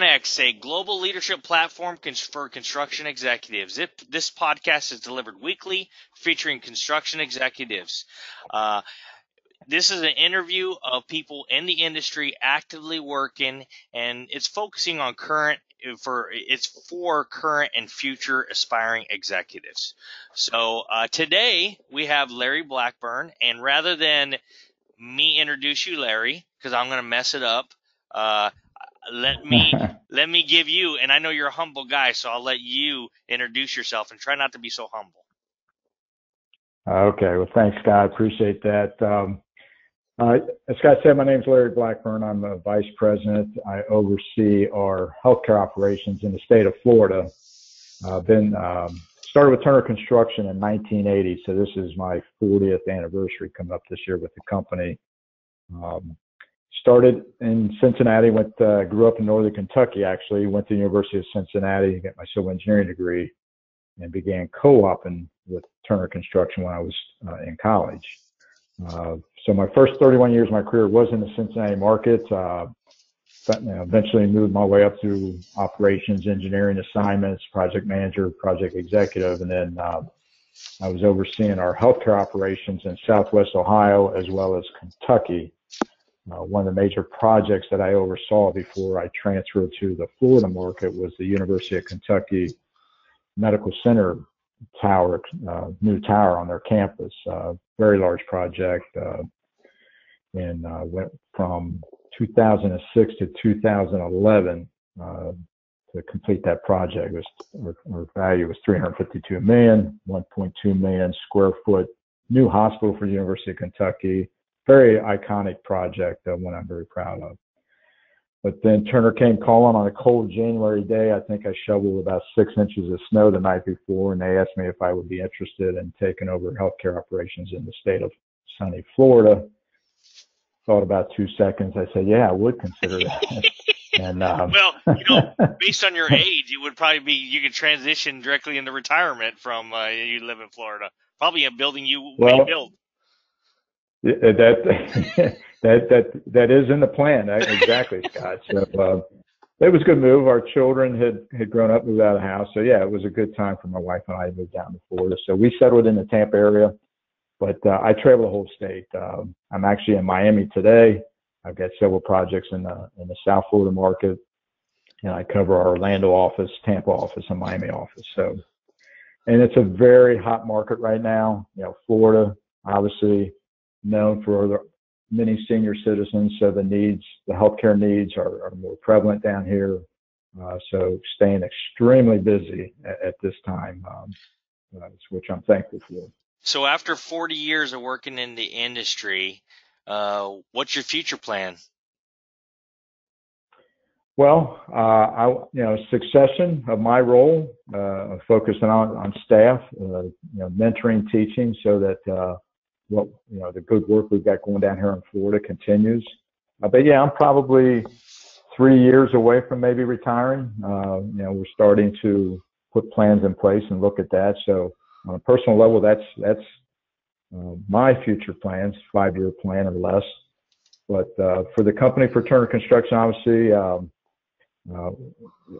ConX, a global leadership platform for construction executives. This podcast is delivered weekly, featuring construction executives. Uh, this is an interview of people in the industry actively working, and it's focusing on current for it's for current and future aspiring executives. So uh, today we have Larry Blackburn, and rather than me introduce you, Larry, because I'm going to mess it up. Uh, let me let me give you, and I know you're a humble guy, so I'll let you introduce yourself and try not to be so humble. Okay, well, thanks, Scott. Appreciate that. Um, uh, as Scott said, my name is Larry Blackburn. I'm a vice president. I oversee our healthcare operations in the state of Florida. I've been um, started with Turner Construction in 1980, so this is my 40th anniversary coming up this year with the company. Um, started in Cincinnati, went uh, grew up in northern Kentucky actually, went to the University of Cincinnati, got my civil engineering degree, and began co-oping with Turner Construction when I was uh, in college. Uh, so my first 31 years of my career was in the Cincinnati market. Uh, eventually moved my way up through operations, engineering assignments, project manager, project executive, and then uh, I was overseeing our healthcare operations in Southwest Ohio as well as Kentucky uh, one of the major projects that I oversaw before I transferred to the Florida market was the University of Kentucky Medical Center tower, uh, new tower on their campus. Uh, very large project, uh, and uh, went from 2006 to 2011 uh, to complete that project. Was, our, our value was 352 million, 1.2 million square foot new hospital for the University of Kentucky very iconic project, uh, one I'm very proud of. But then Turner came calling on a cold January day. I think I shoveled about six inches of snow the night before, and they asked me if I would be interested in taking over healthcare operations in the state of sunny Florida. Thought about two seconds. I said, "Yeah, I would consider that." and um, well, you know, based on your age, it would probably be you could transition directly into retirement from uh, you live in Florida. Probably a building you well, build. That that that that is in the plan. Exactly, Scott. So uh, it was a good move. Our children had had grown up, moved out of the house. So yeah, it was a good time for my wife and I to move down to Florida. So we settled in the Tampa area, but uh, I travel the whole state. Um, I'm actually in Miami today. I've got several projects in the in the South Florida market, and I cover our Orlando office, Tampa office, and Miami office. So, and it's a very hot market right now. You know, Florida, obviously known for the many senior citizens, so the needs, the healthcare needs are, are more prevalent down here. Uh, so staying extremely busy at, at this time, um, uh, which I'm thankful for. So after 40 years of working in the industry, uh, what's your future plan? Well, uh, I, you know, succession of my role, uh, focusing on, on staff, uh, you know, mentoring, teaching, so that uh, what you know the good work we've got going down here in Florida continues. Uh, but yeah, I'm probably three years away from maybe retiring. Uh, you know, we're starting to put plans in place and look at that. So on a personal level, that's that's uh, my future plans, five year plan or less. But uh, for the company, for Turner Construction, obviously, um, uh,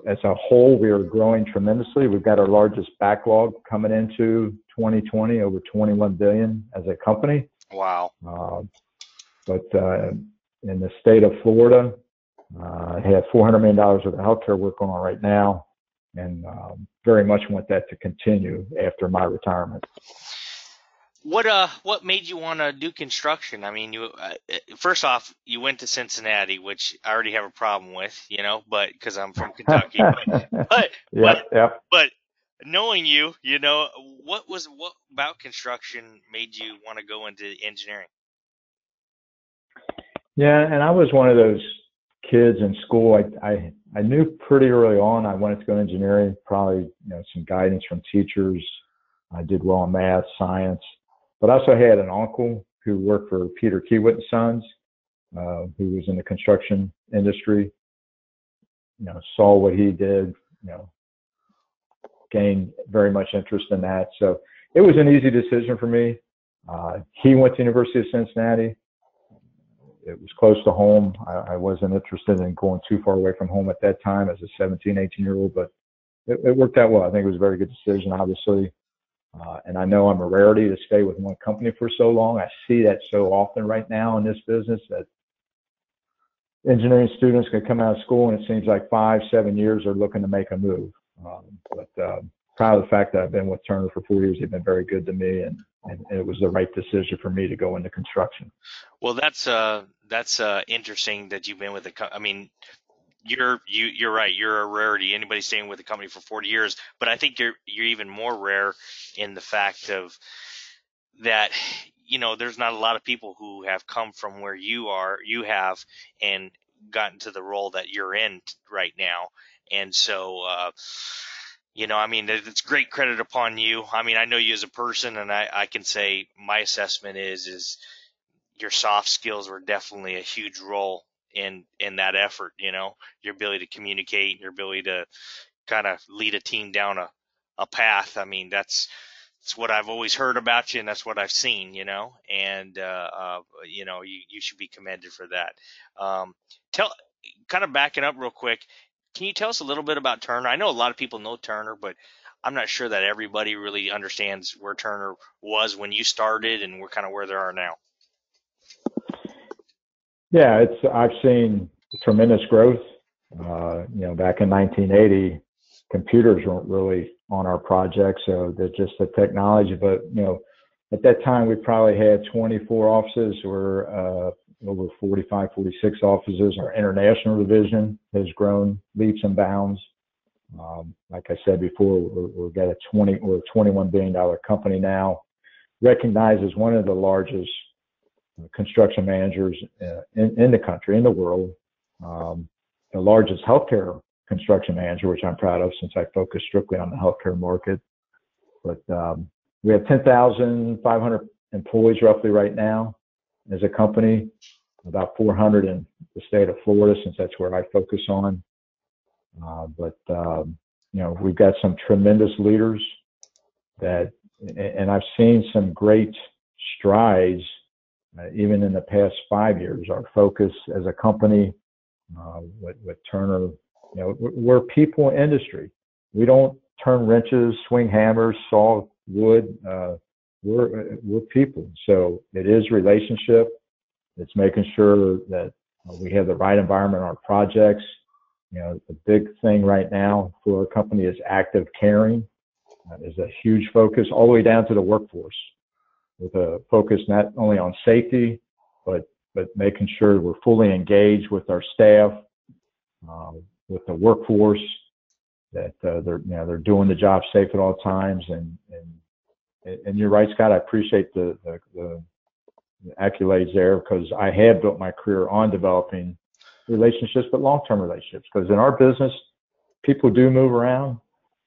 as a whole, we are growing tremendously. We've got our largest backlog coming into 2020, over 21 billion as a company. Wow. Uh, but uh, in the state of Florida, uh, I have 400 million dollars of healthcare work going on right now, and um, very much want that to continue after my retirement. What uh, what made you want to do construction? I mean, you uh, first off, you went to Cincinnati, which I already have a problem with, you know, but because I'm from Kentucky. but but, yep, but, yep. but knowing you, you know, what was what about construction made you want to go into engineering? Yeah, and I was one of those kids in school. I I I knew pretty early on I wanted to go engineering. Probably you know some guidance from teachers. I did well in math, science, but I also had an uncle who worked for Peter Kiewit and Sons, uh, who was in the construction industry. You know, saw what he did. You know, gained very much interest in that. So it was an easy decision for me. Uh, he went to University of Cincinnati. it was close to home. I, I, wasn't interested in going too far away from home at that time as a 17, 18 year old, but it, it worked out well. I think it was a very good decision, obviously. Uh, and I know I'm a rarity to stay with one company for so long. I see that so often right now in this business that engineering students can come out of school and it seems like five, seven years are looking to make a move. Um, but uh, proud of the fact that I've been with Turner for four years. They've been very good to me, and, and it was the right decision for me to go into construction. Well, that's uh, that's uh, interesting that you've been with the. Co- I mean, you're you you're right. You're a rarity. Anybody staying with the company for 40 years, but I think you're you're even more rare in the fact of that you know there's not a lot of people who have come from where you are you have and gotten to the role that you're in right now and so uh you know i mean it's great credit upon you i mean i know you as a person and i i can say my assessment is is your soft skills were definitely a huge role in in that effort. You know, your ability to communicate, your ability to kind of lead a team down a a path. I mean, that's it's what I've always heard about you, and that's what I've seen. You know, and uh, uh, you know, you you should be commended for that. Um, tell, kind of backing up real quick. Can you tell us a little bit about Turner? I know a lot of people know Turner, but I'm not sure that everybody really understands where Turner was when you started and we're kind of where they are now. Yeah, it's I've seen tremendous growth. Uh, you know, back in 1980, computers weren't really on our project, so they're just the technology. But you know, at that time, we probably had 24 offices. We're uh, over 45, 46 offices. Our international division has grown leaps and bounds. Um, like I said before, we're, we've got a 20, we're a 21 billion dollar company now, recognized as one of the largest construction managers uh, in, in the country, in the world. Um, the largest healthcare construction manager, which I'm proud of since I focus strictly on the healthcare market. But um, we have 10,500 employees roughly right now as a company, about 400 in the state of Florida, since that's where I focus on. Uh, but, um, you know, we've got some tremendous leaders that, and I've seen some great strides uh, even in the past five years, our focus as a company uh, with, with, Turner, you know, we're people industry. We don't turn wrenches, swing hammers, saw wood. Uh, we're we're people. So it is relationship. It's making sure that we have the right environment on our projects. You know, the big thing right now for our company is active caring. Uh, is a huge focus all the way down to the workforce with a focus not only on safety, but but making sure we're fully engaged with our staff, uh, with the workforce, that uh, they're you know they're doing the job safe at all times. And and and you're right, Scott. I appreciate the the, the accolades there because I have built my career on developing relationships, but long-term relationships. Because in our business, people do move around.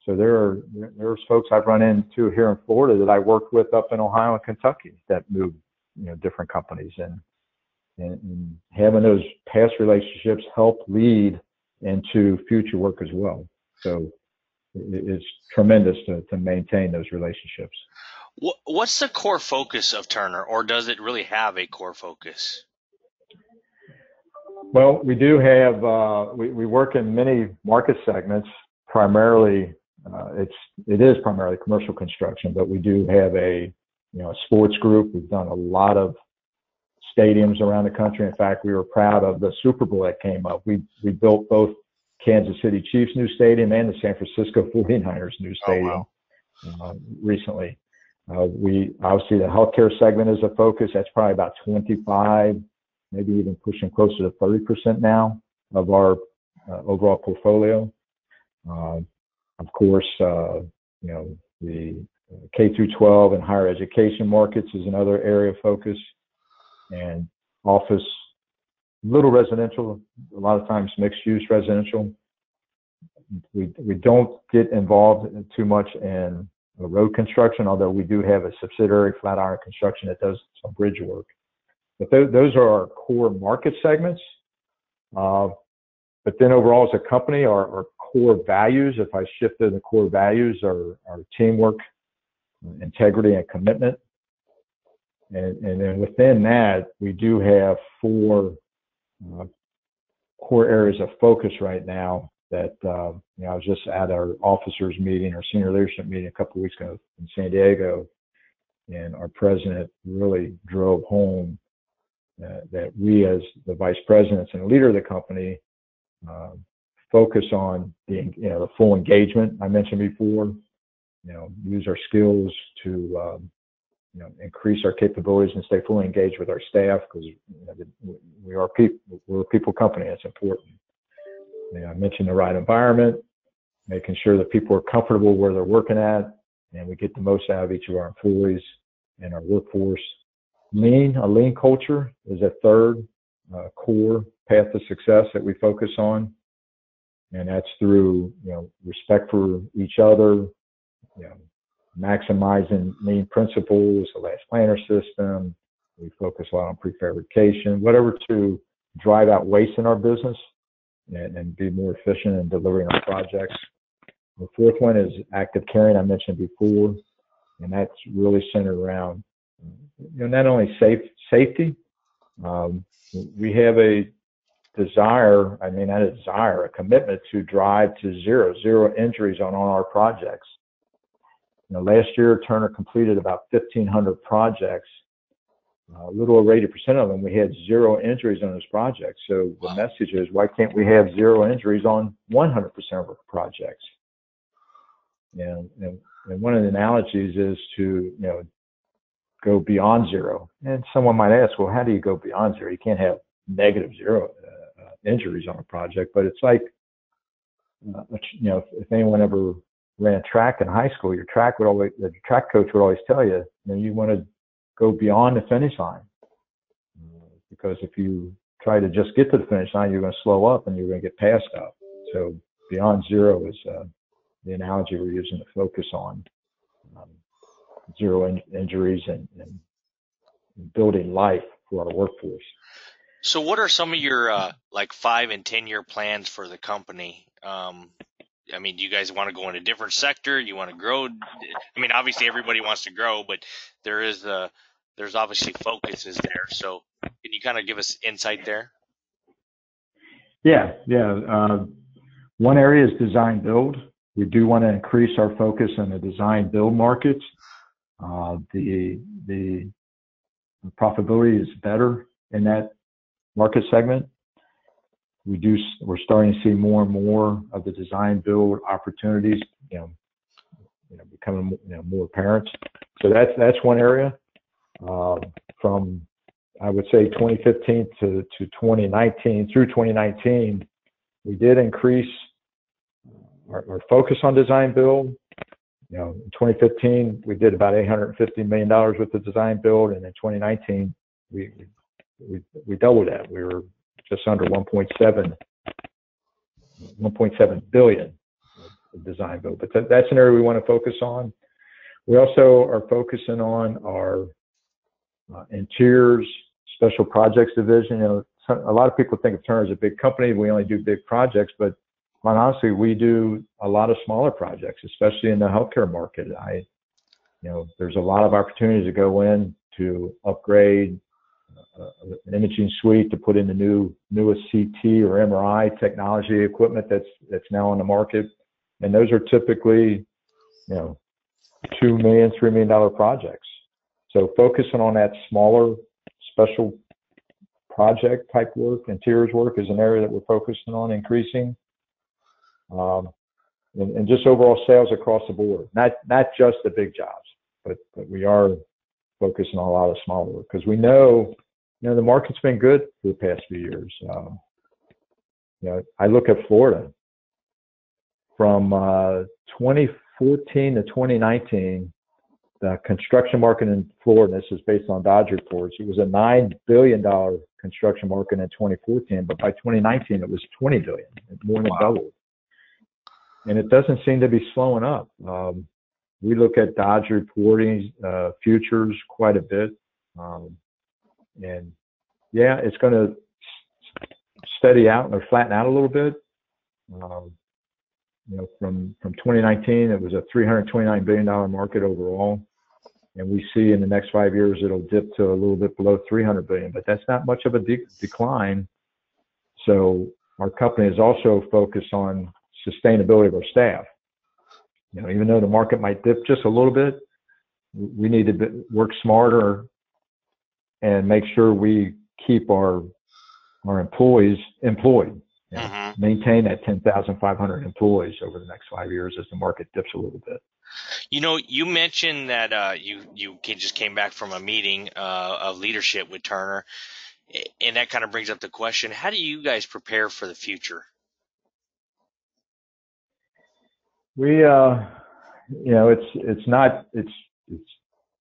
So there are there's folks I've run into here in Florida that I worked with up in Ohio and Kentucky that moved you know different companies and and, and having those past relationships help lead into future work as well. So it's tremendous to, to maintain those relationships. What's the core focus of Turner, or does it really have a core focus? Well, we do have, uh, we, we work in many market segments, primarily uh, it's it is primarily commercial construction, but we do have a you know a sports group. We've done a lot of stadiums around the country. In fact, we were proud of the Super Bowl that came up. We we built both Kansas City Chiefs new stadium and the San Francisco 49ers new stadium oh, wow. uh, recently. Uh, we obviously the healthcare segment is a focus. That's probably about 25, maybe even pushing closer to 30 percent now of our uh, overall portfolio. Uh, of course, uh, you know, the K through 12 and higher education markets is another area of focus, and office, little residential, a lot of times mixed use residential. We we don't get involved too much in road construction, although we do have a subsidiary, Flatiron Construction, that does some bridge work. But th- those are our core market segments. Uh, but then overall, as a company, our, our core values, if I shift to the core values, are, are teamwork, integrity, and commitment. and, and then within that, we do have four uh, core areas of focus right now that, uh, you know, I was just at our officers meeting, our senior leadership meeting a couple weeks ago in San Diego, and our president really drove home uh, that we as the vice presidents and leader of the company uh, focus on the, you know, the full engagement I mentioned before, you know, use our skills to, um, you know, increase our capabilities and stay fully engaged with our staff because you know, we are people, we're a people company. It's important. You know, I mentioned the right environment, making sure that people are comfortable where they're working at, and we get the most out of each of our employees and our workforce. Lean, a lean culture is a third uh, core path to success that we focus on, and that's through you know respect for each other, you know, maximizing lean principles, the last planner system. We focus a lot on prefabrication, whatever to drive out waste in our business and, and be more efficient in delivering our projects. The fourth one is active caring, I mentioned before, and that's really centered around you know, not only safe safety. Um, we have a desire, I mean, a desire, a commitment to drive to zero, zero injuries on all our projects. You know, last year, Turner completed about 1,500 projects. Uh, a little over 80% of them, we had zero injuries on those projects. So the message is, why can't we have zero injuries on 100% of our projects? And, and, and one of the analogies is to, you know, go beyond zero. And someone might ask, well, how do you go beyond zero? You can't have negative zero uh injuries on a project, but it's like, uh, you know, if, if anyone ever ran track in high school, your track would always, the track coach would always tell you, you know, you want to go beyond the finish line. Because if you try to just get to the finish line, you're going to slow up and you're going to get passed up. So beyond zero is uh, the analogy we're using to focus on um, zero in- injuries and, and, building life for our workforce. So, what are some of your uh, like five and ten year plans for the company? Um, I mean, do you guys want to go in a different sector? You want to grow? I mean, obviously everybody wants to grow, but there is a there's obviously focuses there. So can you kind of give us insight there? Yeah, yeah. Uh, one area is design build. We do want to increase our focus in the design build markets. Uh, the the profitability is better in that market segment. We do we're starting to see more and more of the design build opportunities you know, you know becoming you know, more apparent. So that's that's one area. Uh, from I would say 2015 to, to 2019 through 2019 we did increase our, our focus on design build. You know in 2015 we did about 850 million dollars with the design build and in 2019 we we, we doubled that we were just under 1.7 1.7 billion design build. But that, that's an area we want to focus on. We also are focusing on our uh, interiors special projects division. You know, a lot of people think of Turner as a big company. We only do big projects, but honestly, we do a lot of smaller projects, especially in the healthcare market. I, you know, there's a lot of opportunities to go in to upgrade an imaging suite to put in the new newest CT or MRI technology equipment that's that's now on the market, and those are typically, you know, two million, three million dollar projects. So focusing on that smaller, special project type work, interiors work is an area that we're focusing on increasing. Um, and, and, just overall sales across the board, not not just the big jobs, but, but we are focusing on a lot of smaller work because we know you know, the market's been good for the past few years. Um, you know, I look at Florida from uh, 2014 to 2019. The construction market in Florida, this is based on Dodge reports, it was a $9 billion construction market in 2014, but by 2019 it was 20 billion, more than wow. doubled. And it doesn't seem to be slowing up. Um, we look at Dodge reporting uh, futures quite a bit. Um, and yeah, it's going to steady out or flatten out a little bit. Um, you know, from from 2019, it was a 329 billion dollar market overall. and we see in the next five years it'll dip to a little bit below 300 billion, but that's not much of a de- decline. So our company is also focused on sustainability of our staff. You know, even though the market might dip just a little bit, we need to work smarter and make sure we keep our our employees employed. Mm-hmm. Maintain that 10,500 employees over the next five years as the market dips a little bit. You know, you mentioned that uh, you you just came back from a meeting uh, of leadership with Turner, and that kind of brings up the question: How do you guys prepare for the future? We, uh, you know, it's it's not it's it's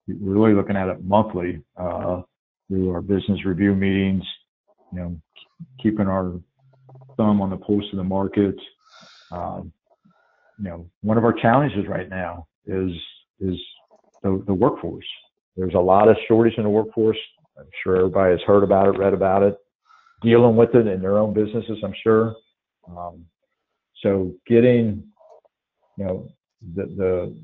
we're really looking at it monthly uh, through our business review meetings. You know, keeping our thumb on the pulse of the market. Um, you know, one of our challenges right now is is the, the workforce. There's a lot of shortage in the workforce. I'm sure everybody has heard about it, read about it, dealing with it in their own businesses. I'm sure. Um, so getting, you know, the, the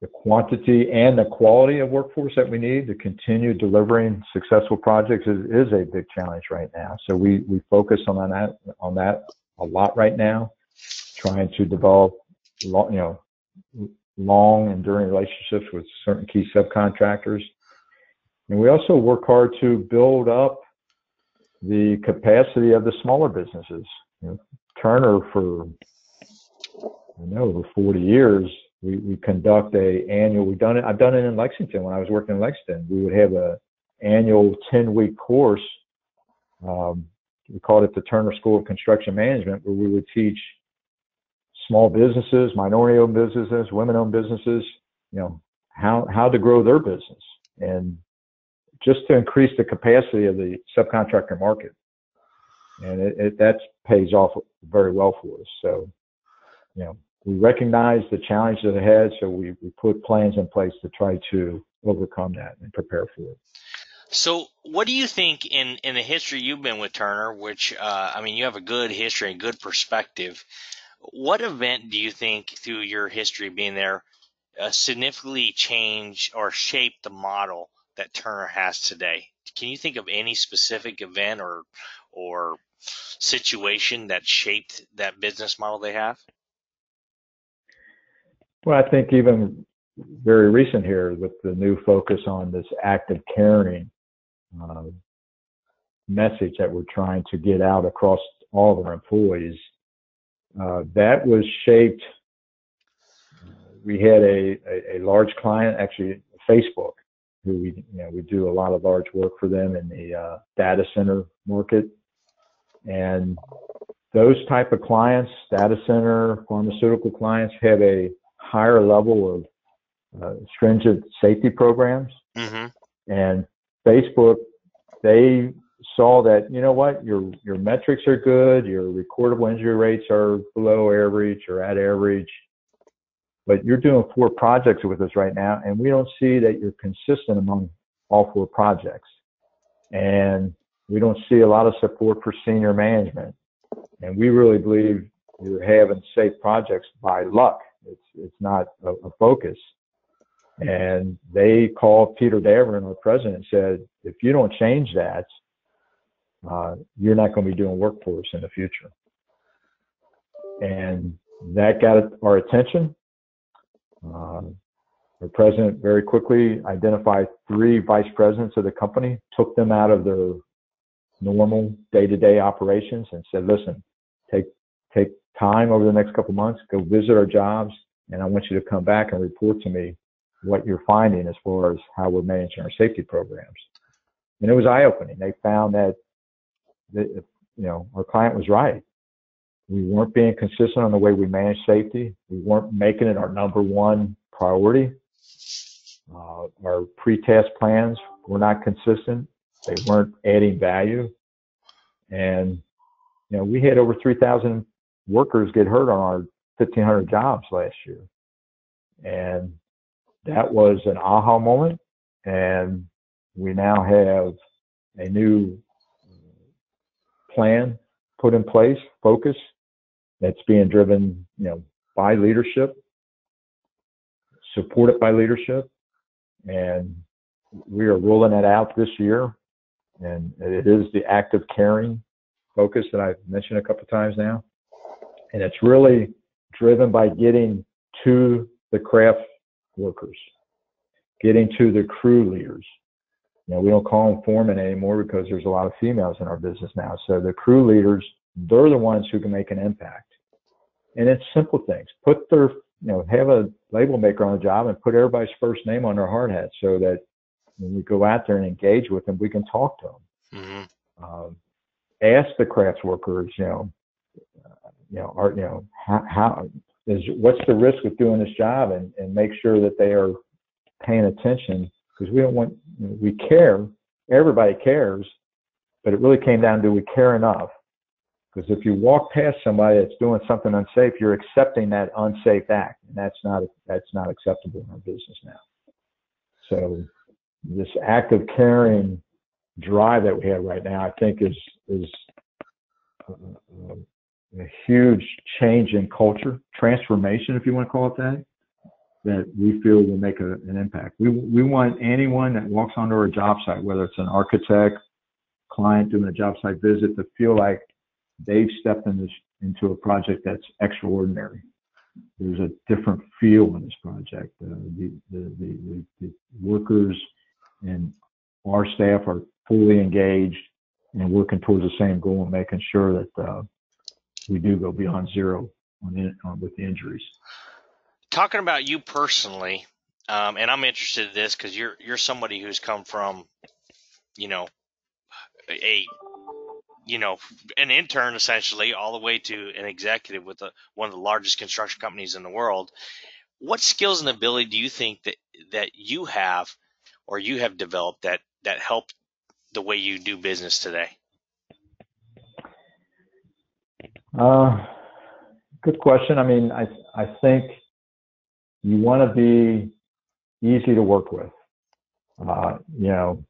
the quantity and the quality of workforce that we need to continue delivering successful projects is, is a big challenge right now. So we we focus on that on that a lot right now, trying to develop long, you know, long enduring relationships with certain key subcontractors. And we also work hard to build up the capacity of the smaller businesses. You know, Turner for I know over 40 years, we, we conduct a annual. We've done it. I've done it in Lexington when I was working in Lexington. We would have a annual 10 week course. Um, we called it the Turner School of Construction Management, where we would teach small businesses, minority-owned businesses, women-owned businesses, you know, how how to grow their business and just to increase the capacity of the subcontractor market. And it, it that pays off very well for us. So, you know, we recognize the challenges ahead, so we, we put plans in place to try to overcome that and prepare for it. So, what do you think in in the history you've been with Turner, which uh, I mean, you have a good history and good perspective. What event do you think, through your history being there, uh, significantly changed or shaped the model that Turner has today? Can you think of any specific event or or situation that shaped that business model they have? Well, I think even very recent here with the new focus on this active caring uh, message that we're trying to get out across all of our employees uh, that was shaped. We had a, a, a, large client, actually Facebook, who we you know we do a lot of large work for them in the uh, data center market, and those type of clients, data center, pharmaceutical clients, have a higher level of uh, stringent safety programs, mm-hmm. and Facebook they saw that you know what your your metrics are good, your recordable injury rates are below average or at average, but you're doing four projects with us right now, and we don't see that you're consistent among all four projects, and we don't see a lot of support for senior management, and we really believe you're having safe projects by luck. It's it's not a, a focus. And they called Peter Davoren, our president, and said, if you don't change that, uh, you're not going to be doing work for us in the future. And that got our attention. Uh, the president very quickly identified three vice presidents of the company, took them out of their normal day-to-day operations, and said, "Listen, take take time over the next couple months, go visit our jobs, and I want you to come back and report to me what you're finding as far as how we're managing our safety programs." And it was eye-opening. They found that that, you know, our client was right. We weren't being consistent on the way we manage safety. We weren't making it our number one priority. Uh, our pre-task plans were not consistent. They weren't adding value. And, you know, we had over 3,000 workers get hurt on our 1,500 jobs last year. And that was an aha moment. And we now have a new plan put in place, focus that's being driven, you know, by leadership, supported by leadership, and we are rolling it out this year. And it is the active caring focus that I've mentioned a couple times now. And it's really driven by getting to the craft workers, getting to the crew leaders. You know, we don't call them foremen anymore because there's a lot of females in our business now. So the crew leaders, they're the ones who can make an impact. And it's simple things. Put their, you know, have a label maker on the job and put everybody's first name on their hard hat so that when we go out there and engage with them, we can talk to them. Mm-hmm. Um, ask the crafts workers, you know, you know, are, you know, how, how is what's the risk with doing this job, and and make sure that they are paying attention because we don't want you know, we care, everybody cares, but it really came down to we care enough. Because if you walk past somebody that's doing something unsafe, you're accepting that unsafe act, and that's not that's not acceptable in our business now. So this active caring drive that we have right now, I think is is a, a huge change in culture, transformation, if you want to call it that, that we feel will make a, an impact. We we want anyone that walks onto our job site, whether it's an architect, client doing a job site visit, to feel like they've stepped in this, into a project that's extraordinary. There's a different feel in this project. Uh, the, the, the, the workers and our staff are fully engaged and working towards the same goal and making sure that uh, we do go beyond zero on in, on, with the injuries. Talking about you personally, um, and I'm interested in this because you're you're somebody who's come from, you know, a you know an intern essentially all the way to an executive with a, one of the largest construction companies in the world. What skills and ability do you think that that you have or you have developed that that help the way you do business today? Uh, good question. I mean, I I think you want to be easy to work with. Uh, you know,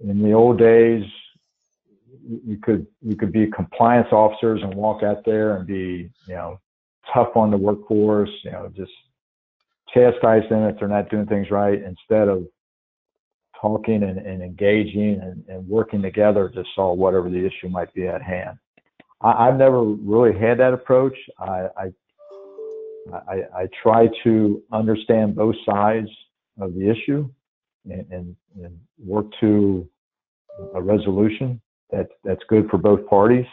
in the old days, you could you could be compliance officers and walk out there and be you know tough on the workforce. You know, just chastise them if they're not doing things right instead of talking and, and engaging and, and, working together to solve whatever the issue might be at hand. I, have never really had that approach. I, I, I, I try to understand both sides of the issue and, and, and work to a resolution that, that's good for both parties.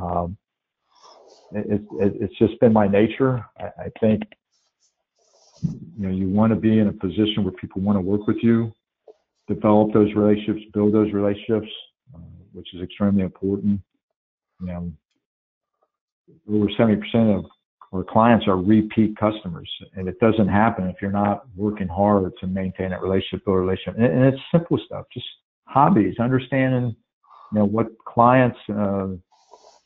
Um, it, it, it's just been my nature. I, I think you know you want to be in a position where people want to work with you develop those relationships, build those relationships, uh, which is extremely important. You know, over 70% of our clients are repeat customers, and it doesn't happen if you're not working hard to maintain that relationship, build a relationship. And, and it's simple stuff, just hobbies, understanding, you know, what clients, uh,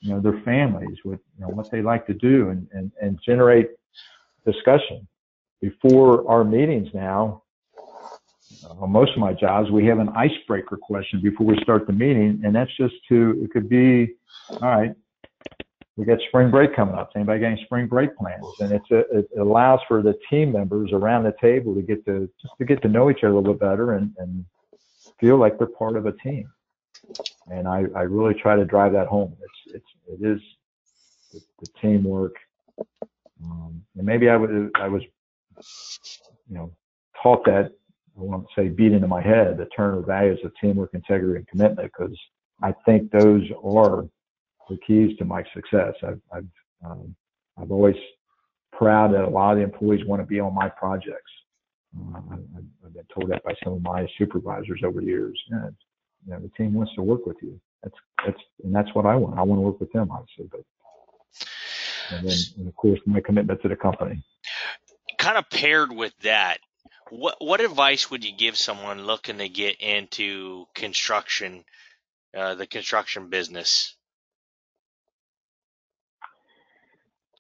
you know, their families, what you know, what they like to do, and and, and generate discussion. Before our meetings now, on most of my jobs, we have an icebreaker question before we start the meeting, and that's just to it could be, all right, we got spring break coming up. Anybody getting spring break plans? And it's a, it allows for the team members around the table to get to just to get to know each other a little bit better and, and feel like they're part of a team. And I, I really try to drive that home. It's it's it is the, the teamwork. Um, and maybe I was I was you know taught that I won't say beat into my head the Turner values of teamwork, integrity, and commitment because I think those are the keys to my success. I've I've, um, I've always proud that a lot of the employees want to be on my projects. Uh, I've, I've, been told that by some of my supervisors over the years. Yeah, you know, the team wants to work with you. That's that's and that's what I want. I want to work with them, obviously, but and then and of course my commitment to the company. Kind of paired with that, what what advice would you give someone looking to get into construction, uh, the construction business?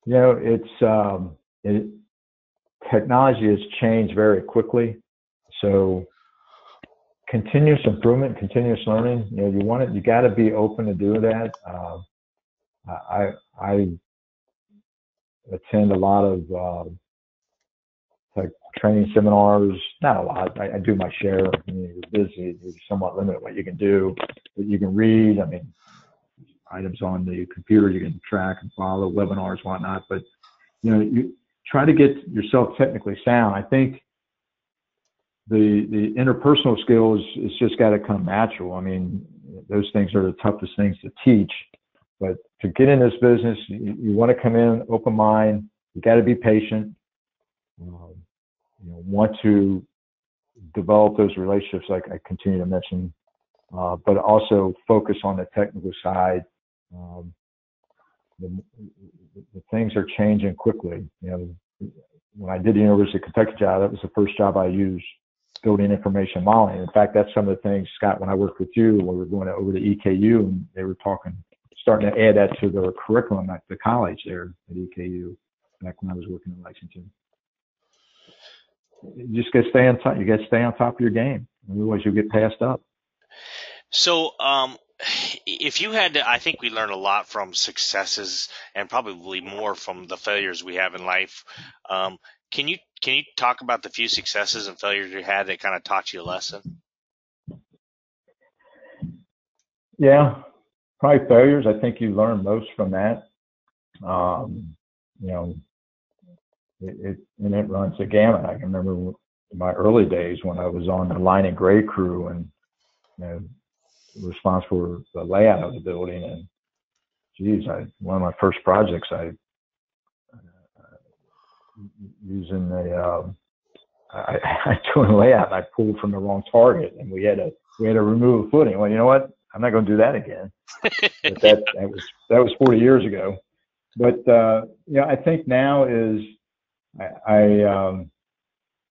You know, it's um, it, technology has changed very quickly, so continuous improvement, continuous learning. You know, you want it. You got to be open to do that. Uh, I I attend a lot of uh, training seminars. Not a lot. I, I do my share. I mean, you're busy. You're somewhat limited what you can do, but you can read. I mean, items on the computer you can track and follow webinars, whatnot. But you know, you try to get yourself technically sound. I think the the interpersonal skills is just got to come natural. I mean, those things are the toughest things to teach. But to get in this business, you, you want to come in open mind. You got to be patient. Um, you know, want to develop those relationships, like I continue to mention, uh, but also focus on the technical side. Um, the, the, things are changing quickly. You know, when I did the University of Kentucky job, that was the first job I used building information modeling. In fact, that's some of the things, Scott, when I worked with you, when we were going over to EKU and they were talking, starting to add that to their curriculum at the college there at EKU back when I was working in Lexington. You just got to stay on top. You got to stay on top of your game. Otherwise, you'll get passed up. So, um, if you had to, I think we learn a lot from successes and probably more from the failures we have in life. Um, can you can you talk about the few successes and failures you had that kind of taught you a lesson? Yeah, probably failures. I think you learn most from that. Um, you know, it, it, and it runs the gamut. I can remember my early days when I was on the line and grade crew and you know, responsible for the layout of the building. And geez, I one of my first projects, I uh, using the uh, I, I doing layout, I pulled from the wrong target, and we had to we had to remove a footing. Well, you know what? I'm not going to do that again. that that was that was 40 years ago. But uh, you know, I think now is I I, um,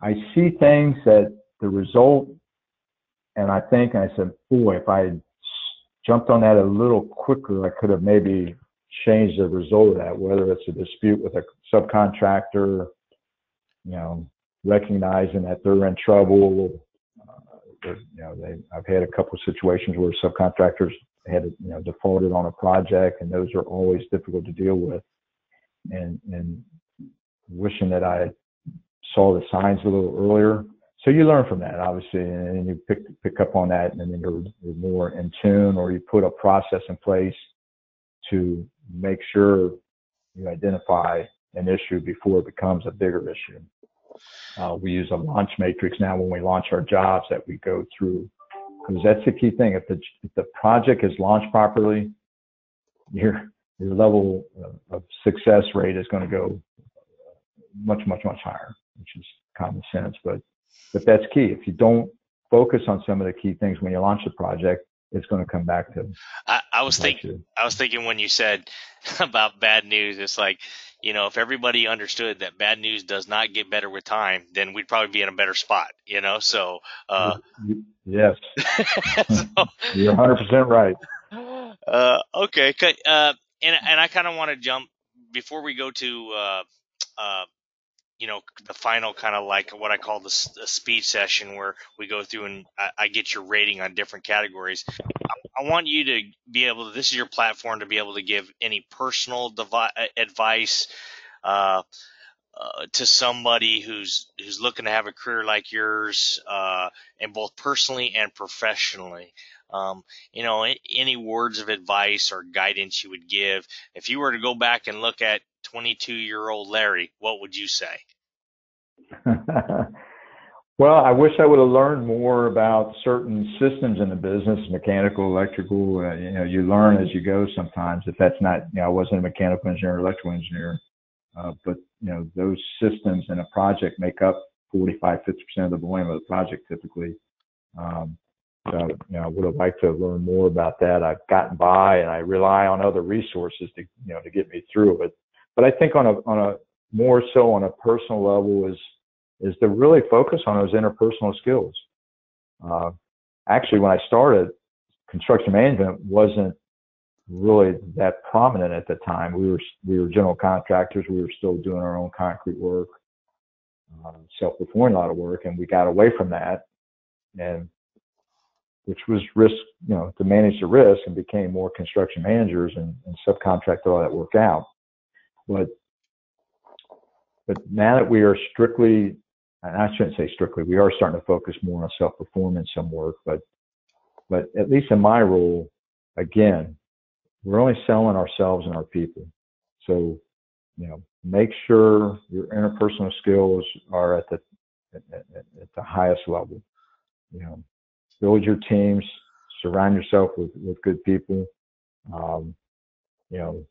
I see things that the result, and I think I said, boy, if I jumped on that a little quicker, I could have maybe changed the result of that. Whether it's a dispute with a subcontractor, you know, recognizing that they're in trouble. Uh, you know, they, I've had a couple of situations where subcontractors had, you know, defaulted on a project, and those are always difficult to deal with. And and wishing that I saw the signs a little earlier. So you learn from that, obviously, and you pick pick up on that, and then you're, you're more in tune, or you put a process in place to make sure you identify an issue before it becomes a bigger issue. Uh, we use a launch matrix now when we launch our jobs that we go through because that's the key thing. If the if the project is launched properly, your your level of success rate is going to go much, much, much higher, which is common sense. But but that's key. If you don't focus on some of the key things when you launch the project, it's going to come back to. I, I was thinking. I was thinking when you said about bad news, it's like you know, if everybody understood that bad news does not get better with time, then we'd probably be in a better spot. You know, so. Uh, yes. so, You're 100 percent right. Uh, okay. Uh, and and I kind of want to jump before we go to uh, uh, you know the final kind of like what I call the, the, speed session where we go through and I, I get your rating on different categories. I, I, want you to be able to. This is your platform to be able to give any personal devi- advice. Uh, uh, to somebody who's who's looking to have a career like yours, uh, and both personally and professionally. Um, you know, any words of advice or guidance you would give if you were to go back and look at 22 year old Larry, what would you say? well, I wish I would have learned more about certain systems in the business, mechanical, electrical. Uh, you know, you learn as you go sometimes. If that's not, you know, I wasn't a mechanical engineer, or electrical engineer, uh, but you know, those systems in a project make up 45, 50 percent of the volume of the project typically. Um, so, you know, I would have liked to learn more about that. I've gotten by, and I rely on other resources to, you know, to get me through it. But I think on a on a more so on a personal level is is to really focus on those interpersonal skills. Uh, actually, when I started, construction management wasn't really that prominent at the time. We were we were general contractors. We were still doing our own concrete work, uh, self-performing a lot of work, and we got away from that, and which was risk, you know, to manage the risk, and became more construction managers and, and subcontract all that work out. But but now that we are strictly and I shouldn't say strictly, we are starting to focus more on self-performance some work, but, but at least in my role, again, we're only selling ourselves and our people. So, you know, make sure your interpersonal skills are at the, at, at, at the highest level. You know, build your teams, surround yourself with, with good people. Um, you know,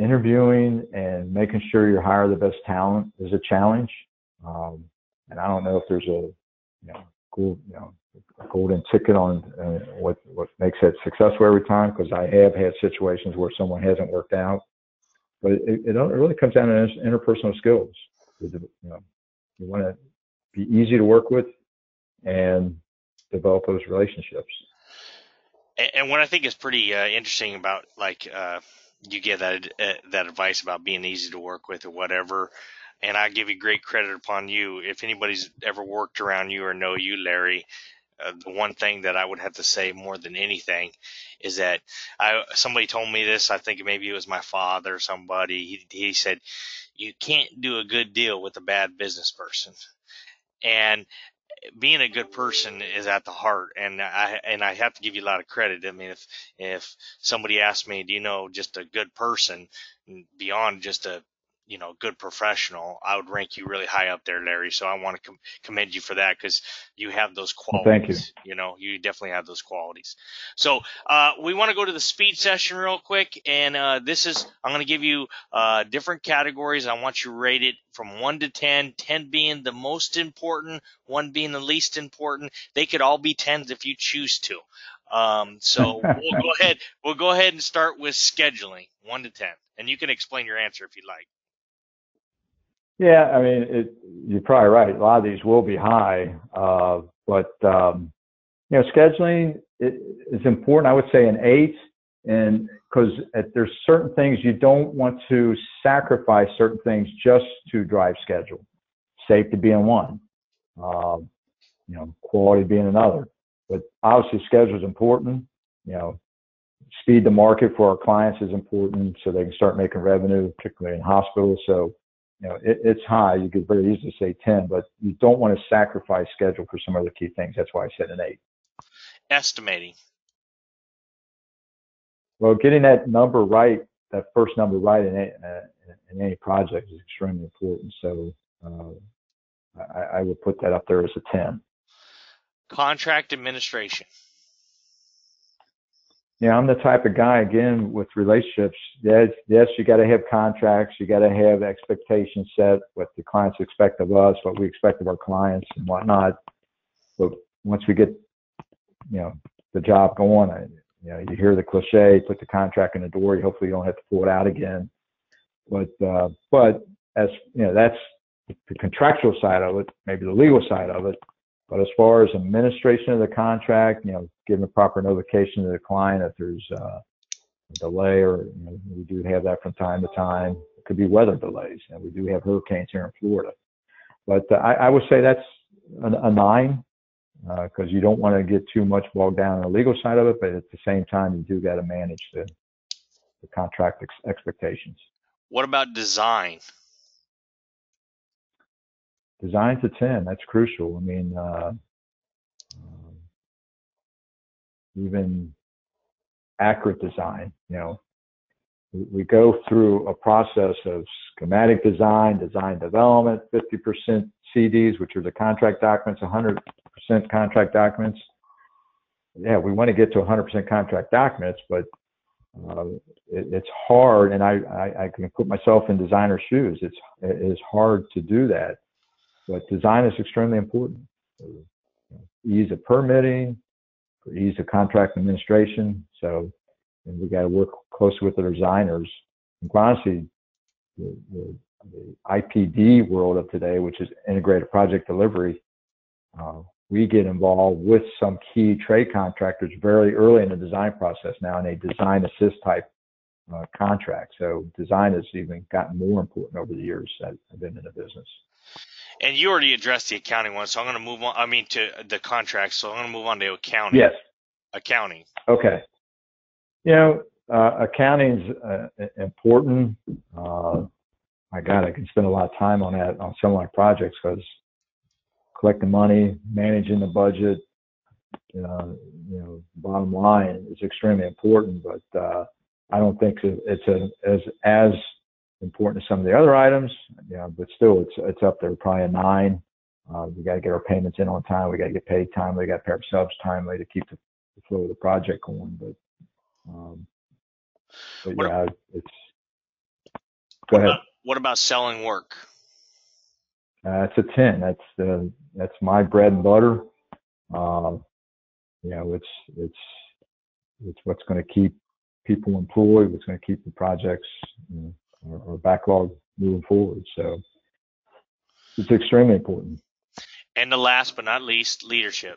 interviewing and making sure you hire the best talent is a challenge. Um, and I don't know if there's a, you know, cool, you know, golden ticket on uh, what what makes it successful every time because I have had situations where someone hasn't worked out. But it, it, really comes down to interpersonal skills. You know, you want to be easy to work with and develop those relationships. And what I think is pretty uh, interesting about like uh, you get that uh, that advice about being easy to work with or whatever, and I give you great credit upon you. If anybody's ever worked around you or know you, Larry, uh, the one thing that I would have to say more than anything is that I somebody told me this. I think maybe it was my father or somebody. He, he said, "You can't do a good deal with a bad business person," and being a good person is at the heart and I and I have to give you a lot of credit. I mean if if somebody asked me, do you know just a good person beyond just a you know, good professional, I would rank you really high up there, Larry. So I want to com- commend you for that because you have those qualities. Well, thank you. You know, you definitely have those qualities. So uh, we want to go to the speed session real quick, and uh, this is I'm going to give you uh, different categories. I want you to rate it from one to 10, 10 being the most important, one being the least important. They could all be tens if you choose to. Um, so we'll go ahead. We'll go ahead and start with scheduling, one to ten, and you can explain your answer if you'd like. Yeah, I mean, it, you're probably right. A lot of these will be high, uh, but um, you know, scheduling is important. I would say an eight, and because there's certain things you don't want to sacrifice certain things just to drive schedule. Safety being one, um, you know, quality being another. But obviously, schedule is important. You know, speed to market for our clients is important, so they can start making revenue, particularly in hospitals. So you know, it, it's high. You could very easily say 10, but you don't want to sacrifice schedule for some other key things. That's why I said an eight. Estimating. Well, getting that number right, that first number right in, a, in any project is extremely important. So uh, I, I would put that up there as a 10. Contract administration yeah, I'm the type of guy again with relationships. Yes, yes, you got to have contracts. You got to have expectations set, what the clients expect of us, what we expect of our clients, and whatnot. But once we get, you know, the job going, you know, you hear the cliche, put the contract in the door. You hopefully you don't have to pull it out again. But uh, but as you know, that's the contractual side of it, maybe the legal side of it. But as far as administration of the contract, you know, giving proper notification to the client if there's uh, a delay, or you know, we do have that from time to time. It could be weather delays, and we do have hurricanes here in Florida. But uh, I, I, would say that's a, a nine because uh, you don't want to get too much bogged down in the legal side of it, but at the same time, you do got to manage the, the contract ex- expectations. What about design? Design to 10 that's crucial. I mean uh, um, even accurate design you know. We, go through a process of schematic design design development 50% cds which are the contract documents 100% contract documents. Yeah we want to get to 100% contract documents but uh, it, it's hard and I, I, I can put myself in designer shoes. It's it is hard to do that but design is extremely important. ease of permitting, ease of contract administration. So and we got to work closely with the designers. And honestly, the, the, the, IPD world of today, which is integrated project delivery, uh, we get involved with some key trade contractors very early in the design process now in a design assist type uh, contract. So design has even gotten more important over the years that I've been in the business. And you already addressed the accounting one, so I'm going to move on. I mean, to the contract. So I'm going to move on to accounting. Yes. Accounting. Okay. You know, uh, accounting's uh, important. Uh, my God, I can spend a lot of time on that on some of my projects because collecting money, managing the budget, uh, you know, bottom line is extremely important. But uh, I don't think it's a, as as important as some of the other items. You know, but still, it's it's up there, probably a nine. Uh, we got to get our payments in on time. We got to get paid timely. We got to pay our subs timely to keep the, the flow of the project going. But, um, but yeah, it's. Go what ahead. About, what about selling work? Uh, it's a ten. That's the that's my bread and butter. Um, you know, it's it's it's what's going to keep people employed. What's going to keep the projects you know, or, or backlog moving forward. So it's extremely important. And the last but not least, leadership.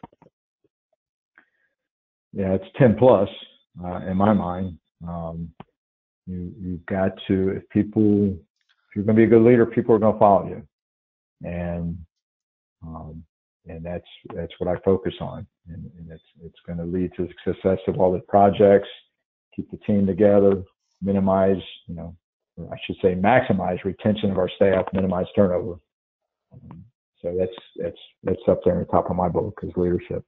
Yeah, it's 10 plus uh, in my mind. Um, you, you've got to, if people, if you're going to be a good leader, people are going to follow you. And, um, and that's, that's what I focus on. And, and it's, it's going to lead to the success of all the projects, keep the team together, minimize, you know, I should say maximize retention of our staff, minimize turnover. Um, so that's that's that's up there in the top of my book is leadership.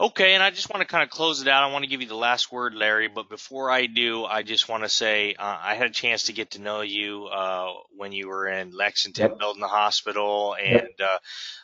Okay, and I just want to kind of close it out. I want to give you the last word, Larry. But before I do, I just want to say uh, I had a chance to get to know you uh, when you were in Lexington yep. building the hospital, and yep.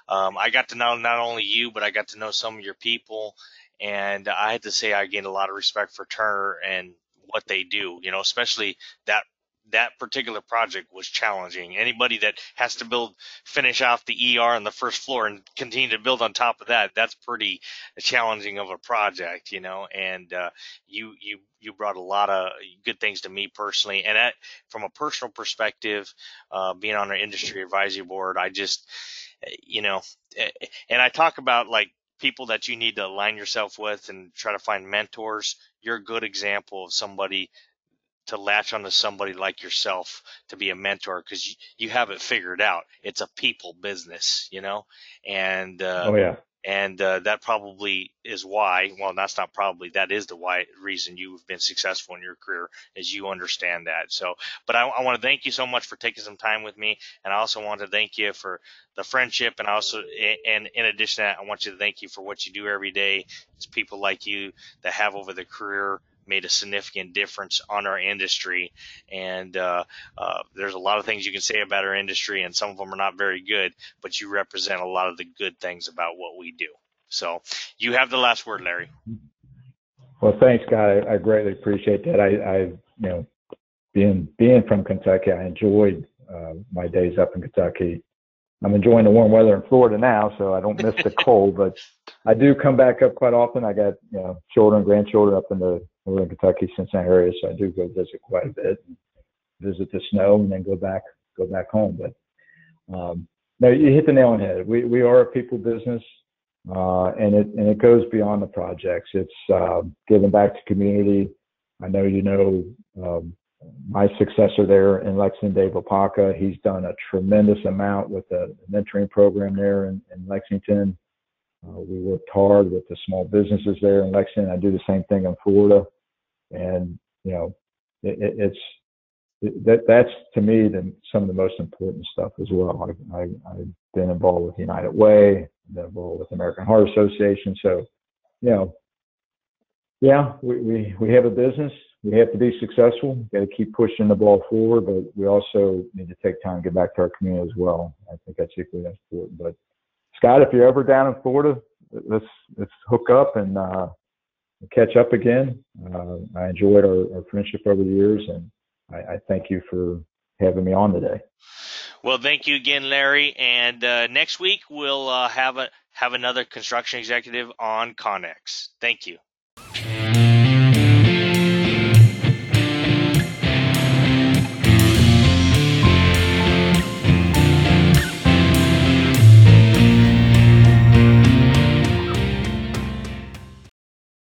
uh, um, I got to know not only you, but I got to know some of your people. And I had to say I gained a lot of respect for Turner and what they do. You know, especially that that particular project was challenging. Anybody that has to build, finish off the ER on the first floor and continue to build on top of that, that's pretty challenging of a project, you know. And uh, you you you brought a lot of good things to me personally, and that, from a personal perspective, uh, being on our industry advisory board, I just, you know, and I talk about like people that you need to align yourself with and try to find mentors. You're a good example of somebody to latch onto somebody like yourself to be a mentor because you, you have it figured out. It's a people business, you know, and uh, oh yeah, and uh, that probably is why. Well, that's not probably. That is the why reason you've been successful in your career is you understand that. So, but I, I want to thank you so much for taking some time with me, and I also want to thank you for the friendship, and also, and in addition to that, I want you to thank you for what you do every day. It's people like you that have over the career made a significant difference on our industry. And uh, uh, there's a lot of things you can say about our industry, and some of them are not very good, but you represent a lot of the good things about what we do. So you have the last word, Larry. Well, thanks, Scott. I, I greatly appreciate that. I, I, you know, being being from Kentucky, I enjoyed uh, my days up in Kentucky. I'm enjoying the warm weather in Florida now, so I don't miss the cold. But I do come back up quite often. I got you know children, grandchildren up in the northern Kentucky, Cincinnati area, so I do go visit quite a bit, visit the snow, and then go back go back home. But um, no, you hit the nail on the head. We we are a people business, uh, and it and it goes beyond the projects. It's uh, giving back to community. I know you know um, my successor there in Lexington, Dave Opaka. He's done a tremendous amount with the mentoring program there in, in Lexington. Uh, we worked hard with the small businesses there in Lexington. I do the same thing in Florida and you know it, it, it's it, that that's to me the, some of the most important stuff as well. I, I've been involved with United Way, been involved with American Heart Association, so you know, yeah, we we, we have a business. We have to be successful. Got to keep pushing the ball forward, but we also need to take time to get back to our community as well. I think that's equally as important. But Scott, if you're ever down in Florida, let's let's hook up and uh, catch up again. Uh, I enjoyed our, our, friendship over the years, and I, I, thank you for having me on today. Well, thank you again, Larry. And uh, next week we'll uh, have a have another construction executive on Connex. Thank you.